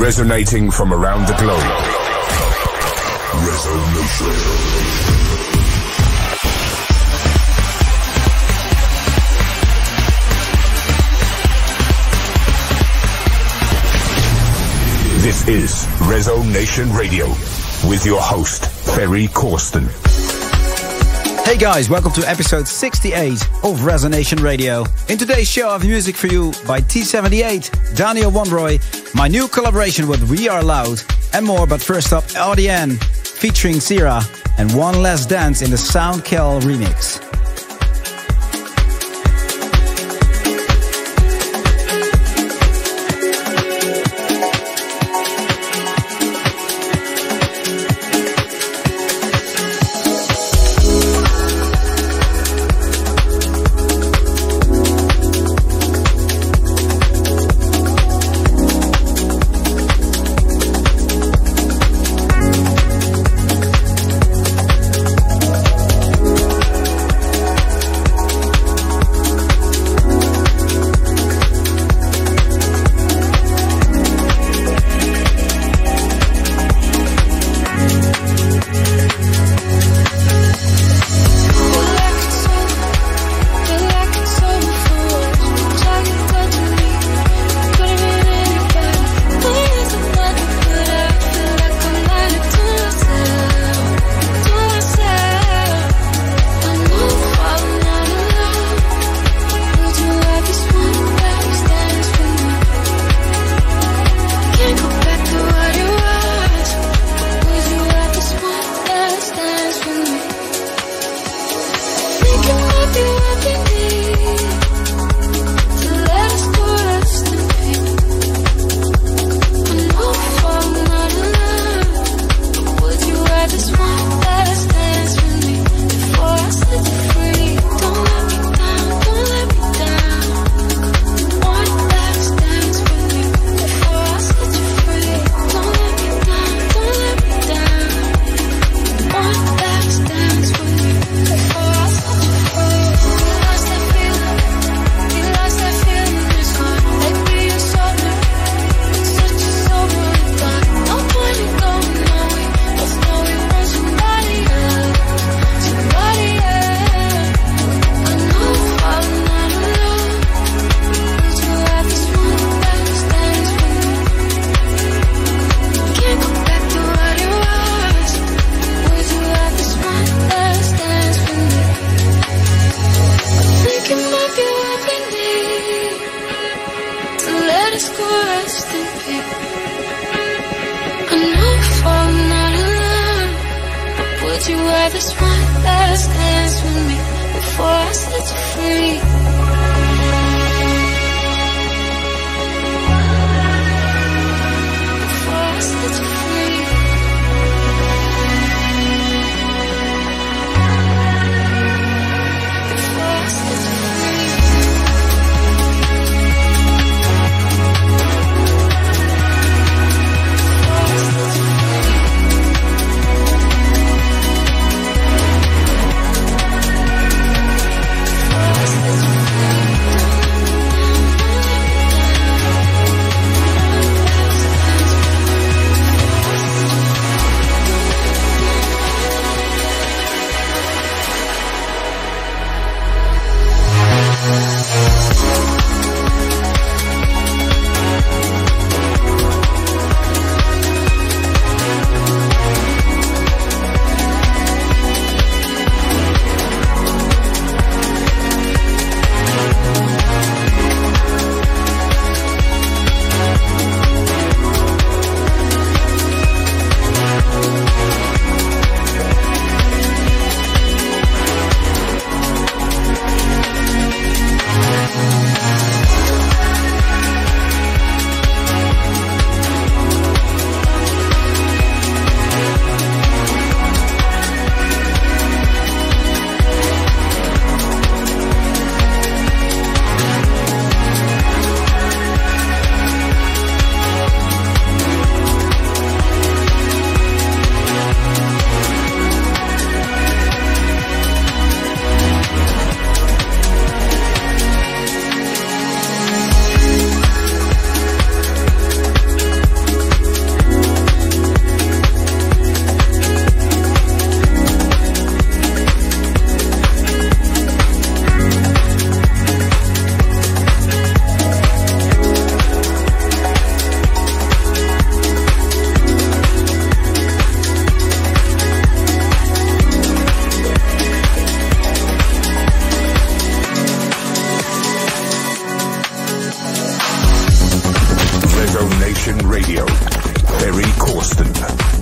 Resonating from around the globe. Resonation. This is Resonation Radio with your host, Ferry Corsten. Hey guys, welcome to episode 68 of Resonation Radio. In today's show, I have music for you by T78, Daniel Wanrooy, my new collaboration with We Are Loud, and more. But first up, RDN featuring Sierra and One Last Dance in the Soundkill remix. Boston.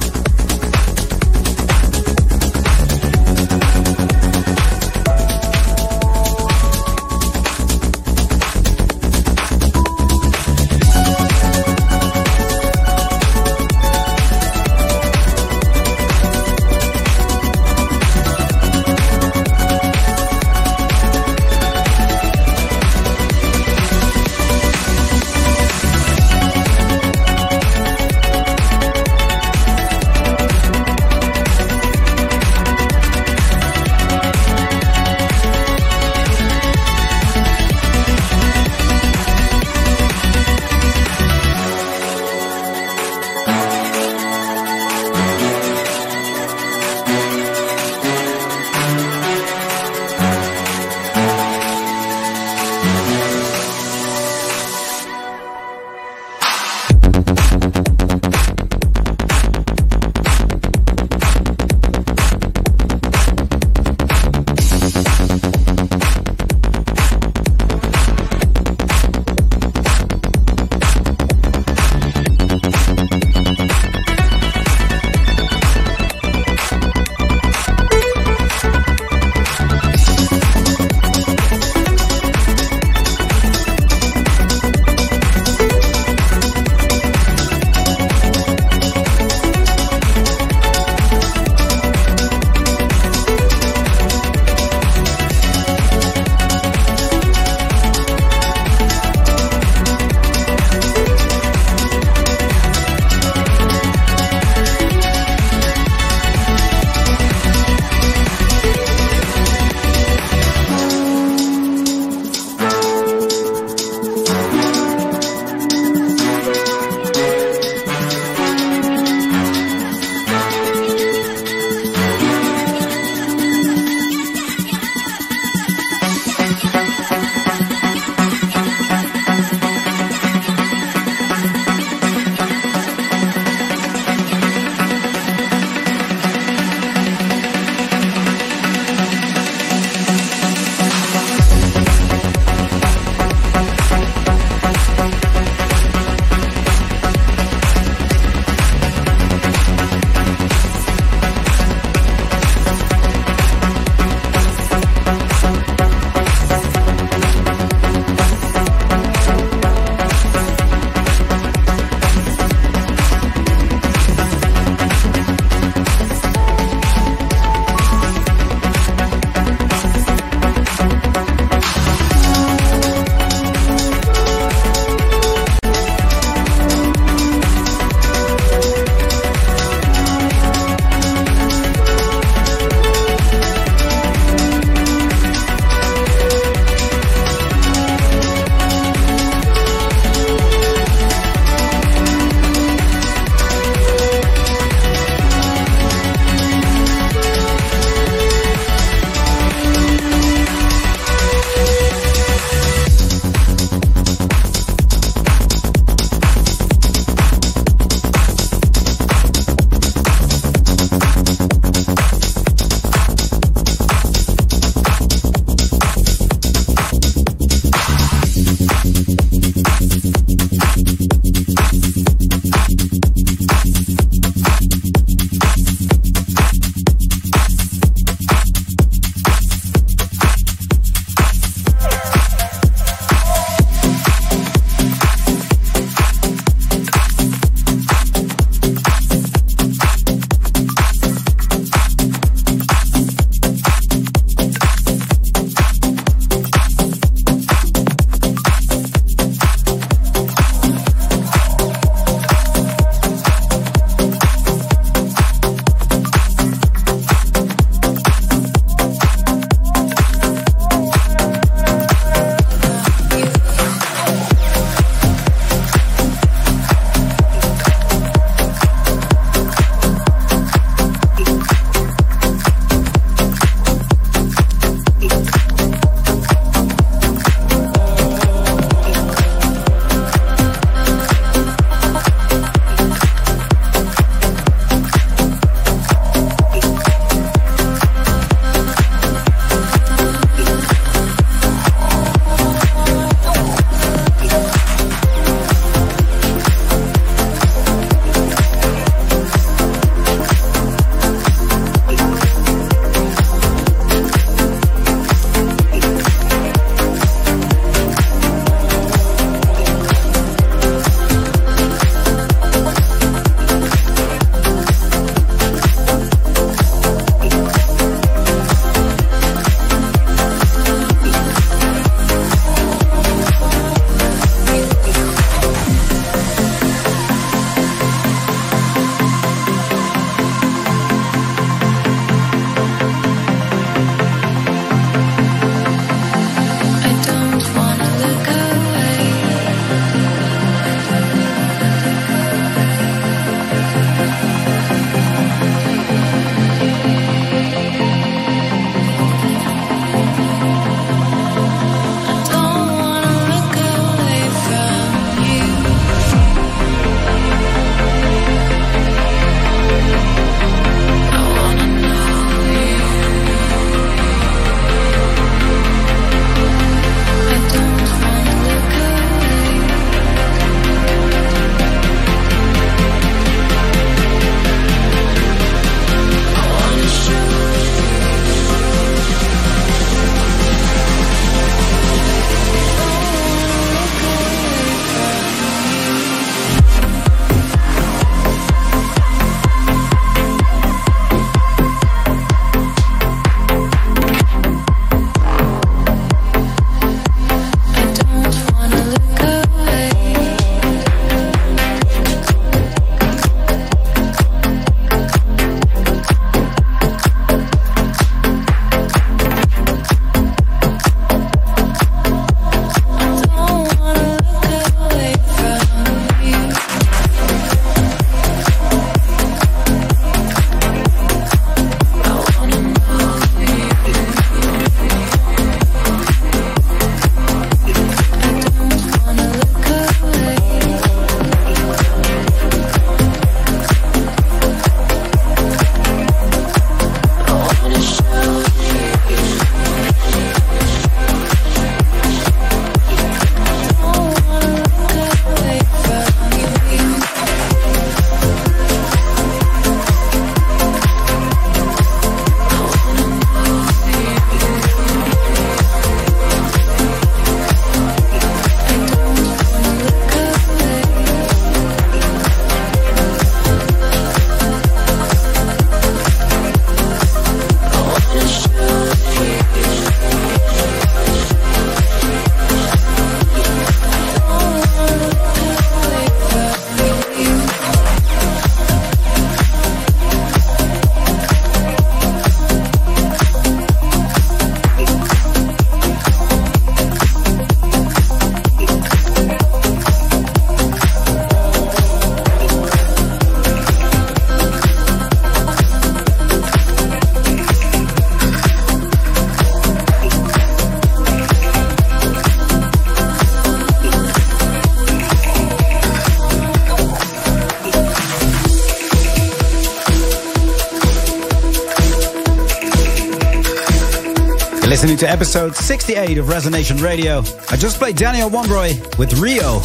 Listening to episode 68 of Resonation Radio. I just played Daniel Wanrooy with Rio.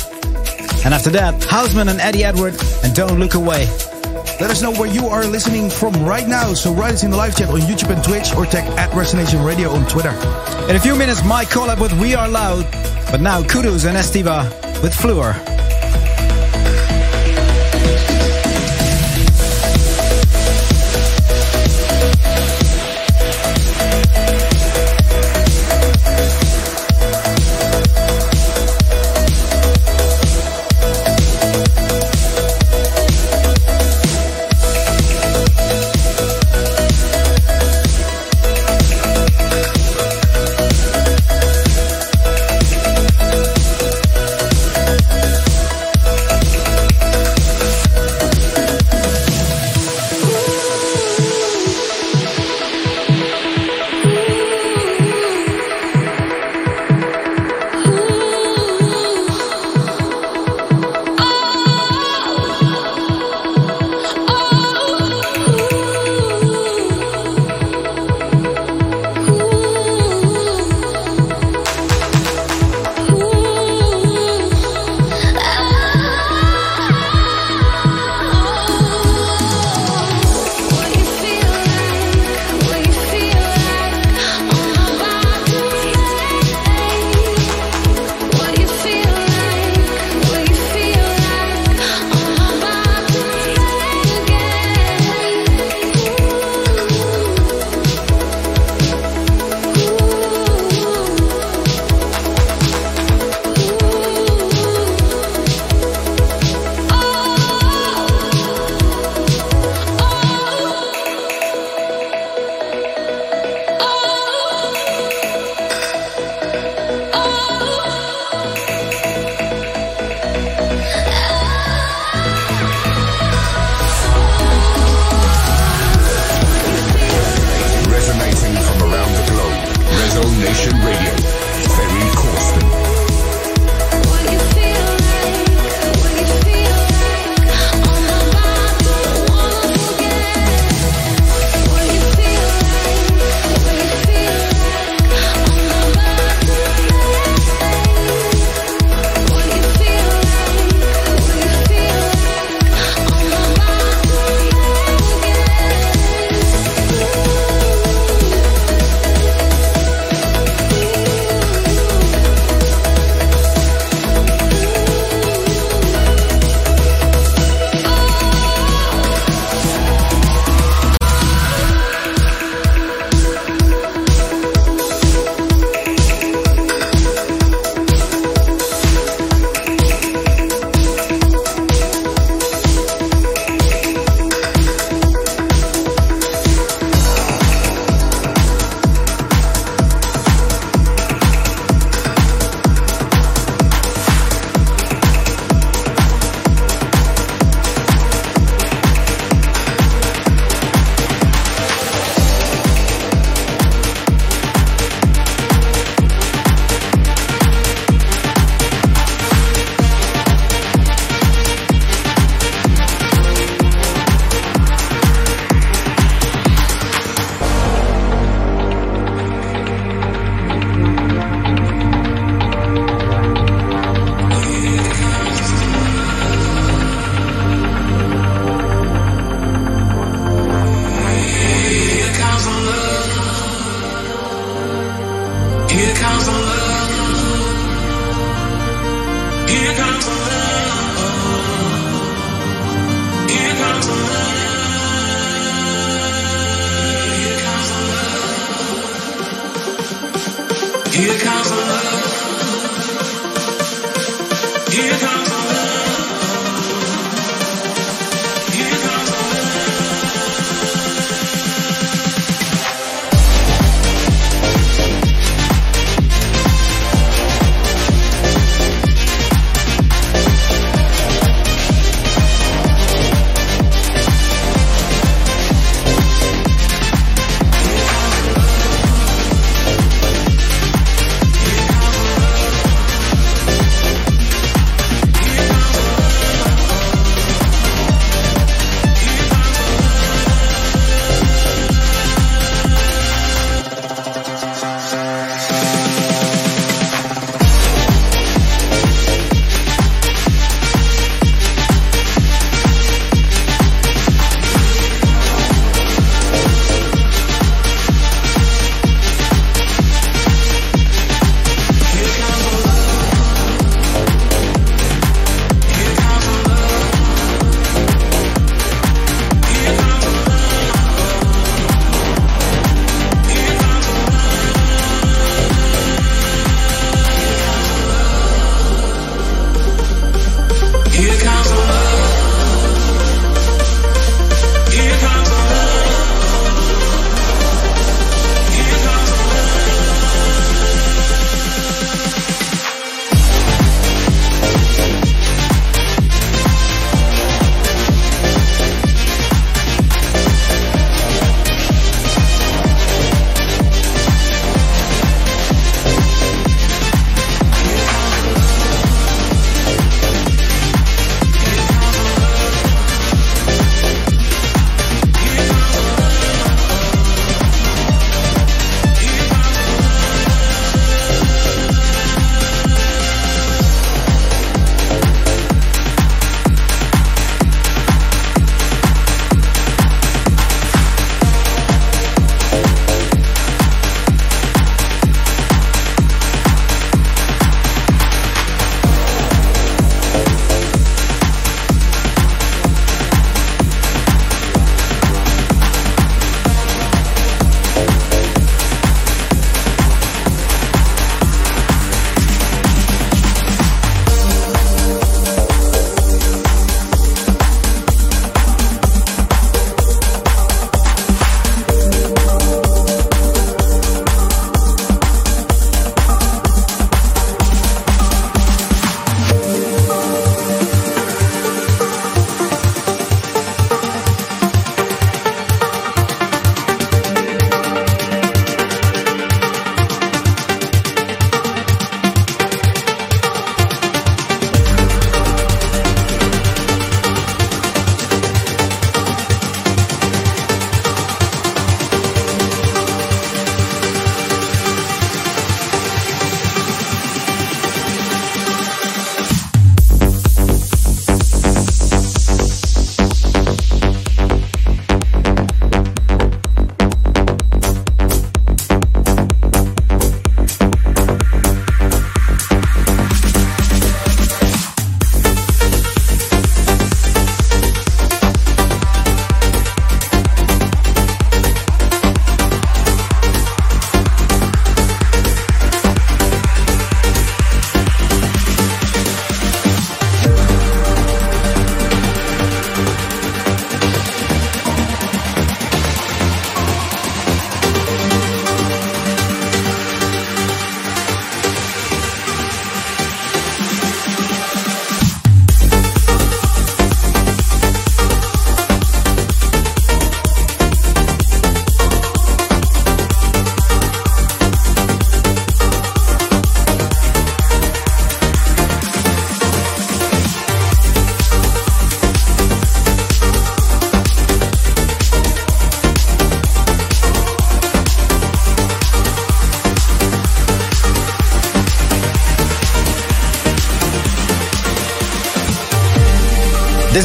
And after that, Houseman and Eddie Edward and Don't Look Away. Let us know where you are listening from right now. So write us in the live chat on YouTube and Twitch or tag at Resonation Radio on Twitter. In a few minutes, my collab with We Are Loud. But now, Kudos and Estiva with Fluor.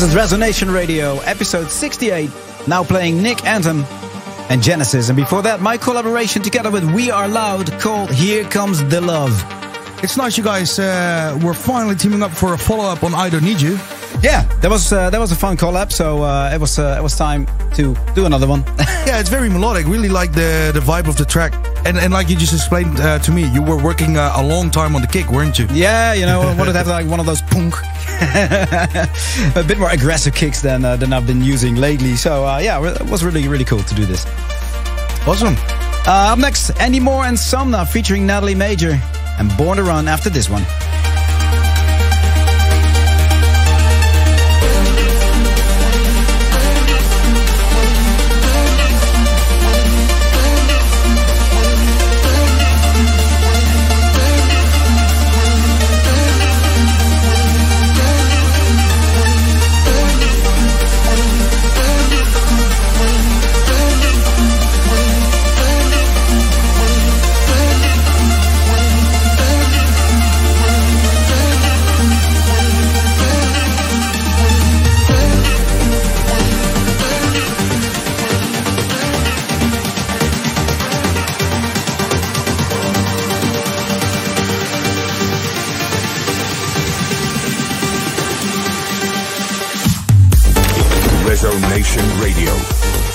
Is Resonation Radio, episode 68. Now playing Nick Anthem and Genesis. And before that, my collaboration together with We Are Loud called Here Comes the Love. It's nice you guys uh, were finally teaming up for a follow-up on I Don't Need You. Yeah, that was uh, that was a fun collab. So uh, it was uh, it was time to do another one. yeah, it's very melodic. Really like the the vibe of the track. And and like you just explained uh, to me, you were working uh, a long time on the kick, weren't you? Yeah, you know, I wanted to have like one of those punk, a bit more aggressive kicks than uh, than I've been using lately. So yeah, it was really really cool to do this. Awesome. up next, Andy Moore and Somna featuring Natalie Major and Born to Run after this one. My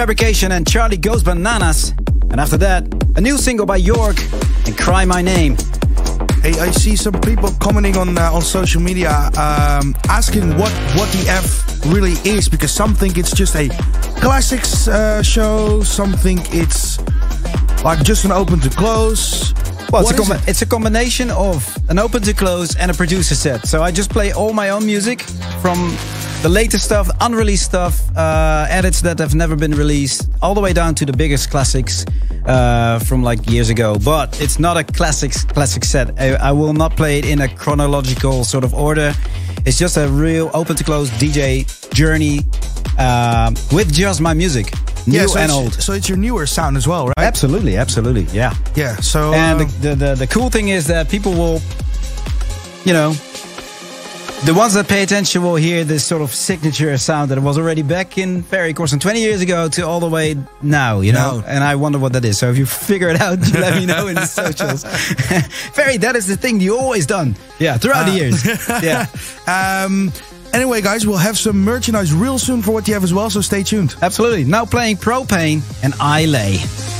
Fabrication and Charlie Goes Bananas. And after that, a new single by York and Cry My Name. Hey, I see some people commenting on uh, on social media um, asking what what the F really is because some think it's just a classics uh, show, some think it's like just an open to close. Well, it's a, it? it's a, combination of an open to close and a producer set. So I just play all my own music from the latest stuff, unreleased stuff, uh, edits that have never been released, all the way down to the biggest classics uh, from like years ago. But it's not a classics classic set. I, I, will not play it in a chronological sort of order. It's just a real open to close DJ journey uh, with just my music. New yeah, so and old. So it's your newer sound as well, right? Absolutely, absolutely. Yeah. Yeah. So and the, the, the the cool thing is that people will, you know, the ones that pay attention will hear this sort of signature sound that was already back in Ferry Corsten 20 years ago to all the way now, you know? No. And I wonder what that is. So if you figure it out, let me know in the socials. Ferry, that is the thing you always done. Yeah, throughout uh, the years. Yeah. um, anyway, guys, we'll have some merchandise real soon for what you have as well, so stay tuned. Absolutely. Now playing Propane and I Lay.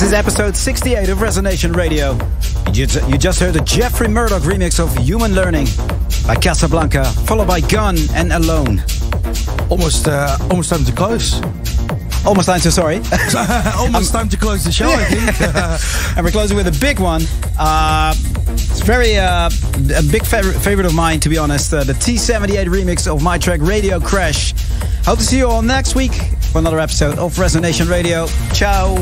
This is episode 68 of Resonation Radio. You just, you just heard the Jeffrey Murdoch remix of Human Learning by Casablanca, followed by Gun and Alone. Almost, uh, almost time to close. Almost time to, sorry. almost time to close the show, I think. and we're closing with a big one. Uh, it's very uh, a big favorite of mine, to be honest. Uh, the T78 remix of my track Radio Crash. Hope to see you all next week for another episode of Resonation Radio. Ciao.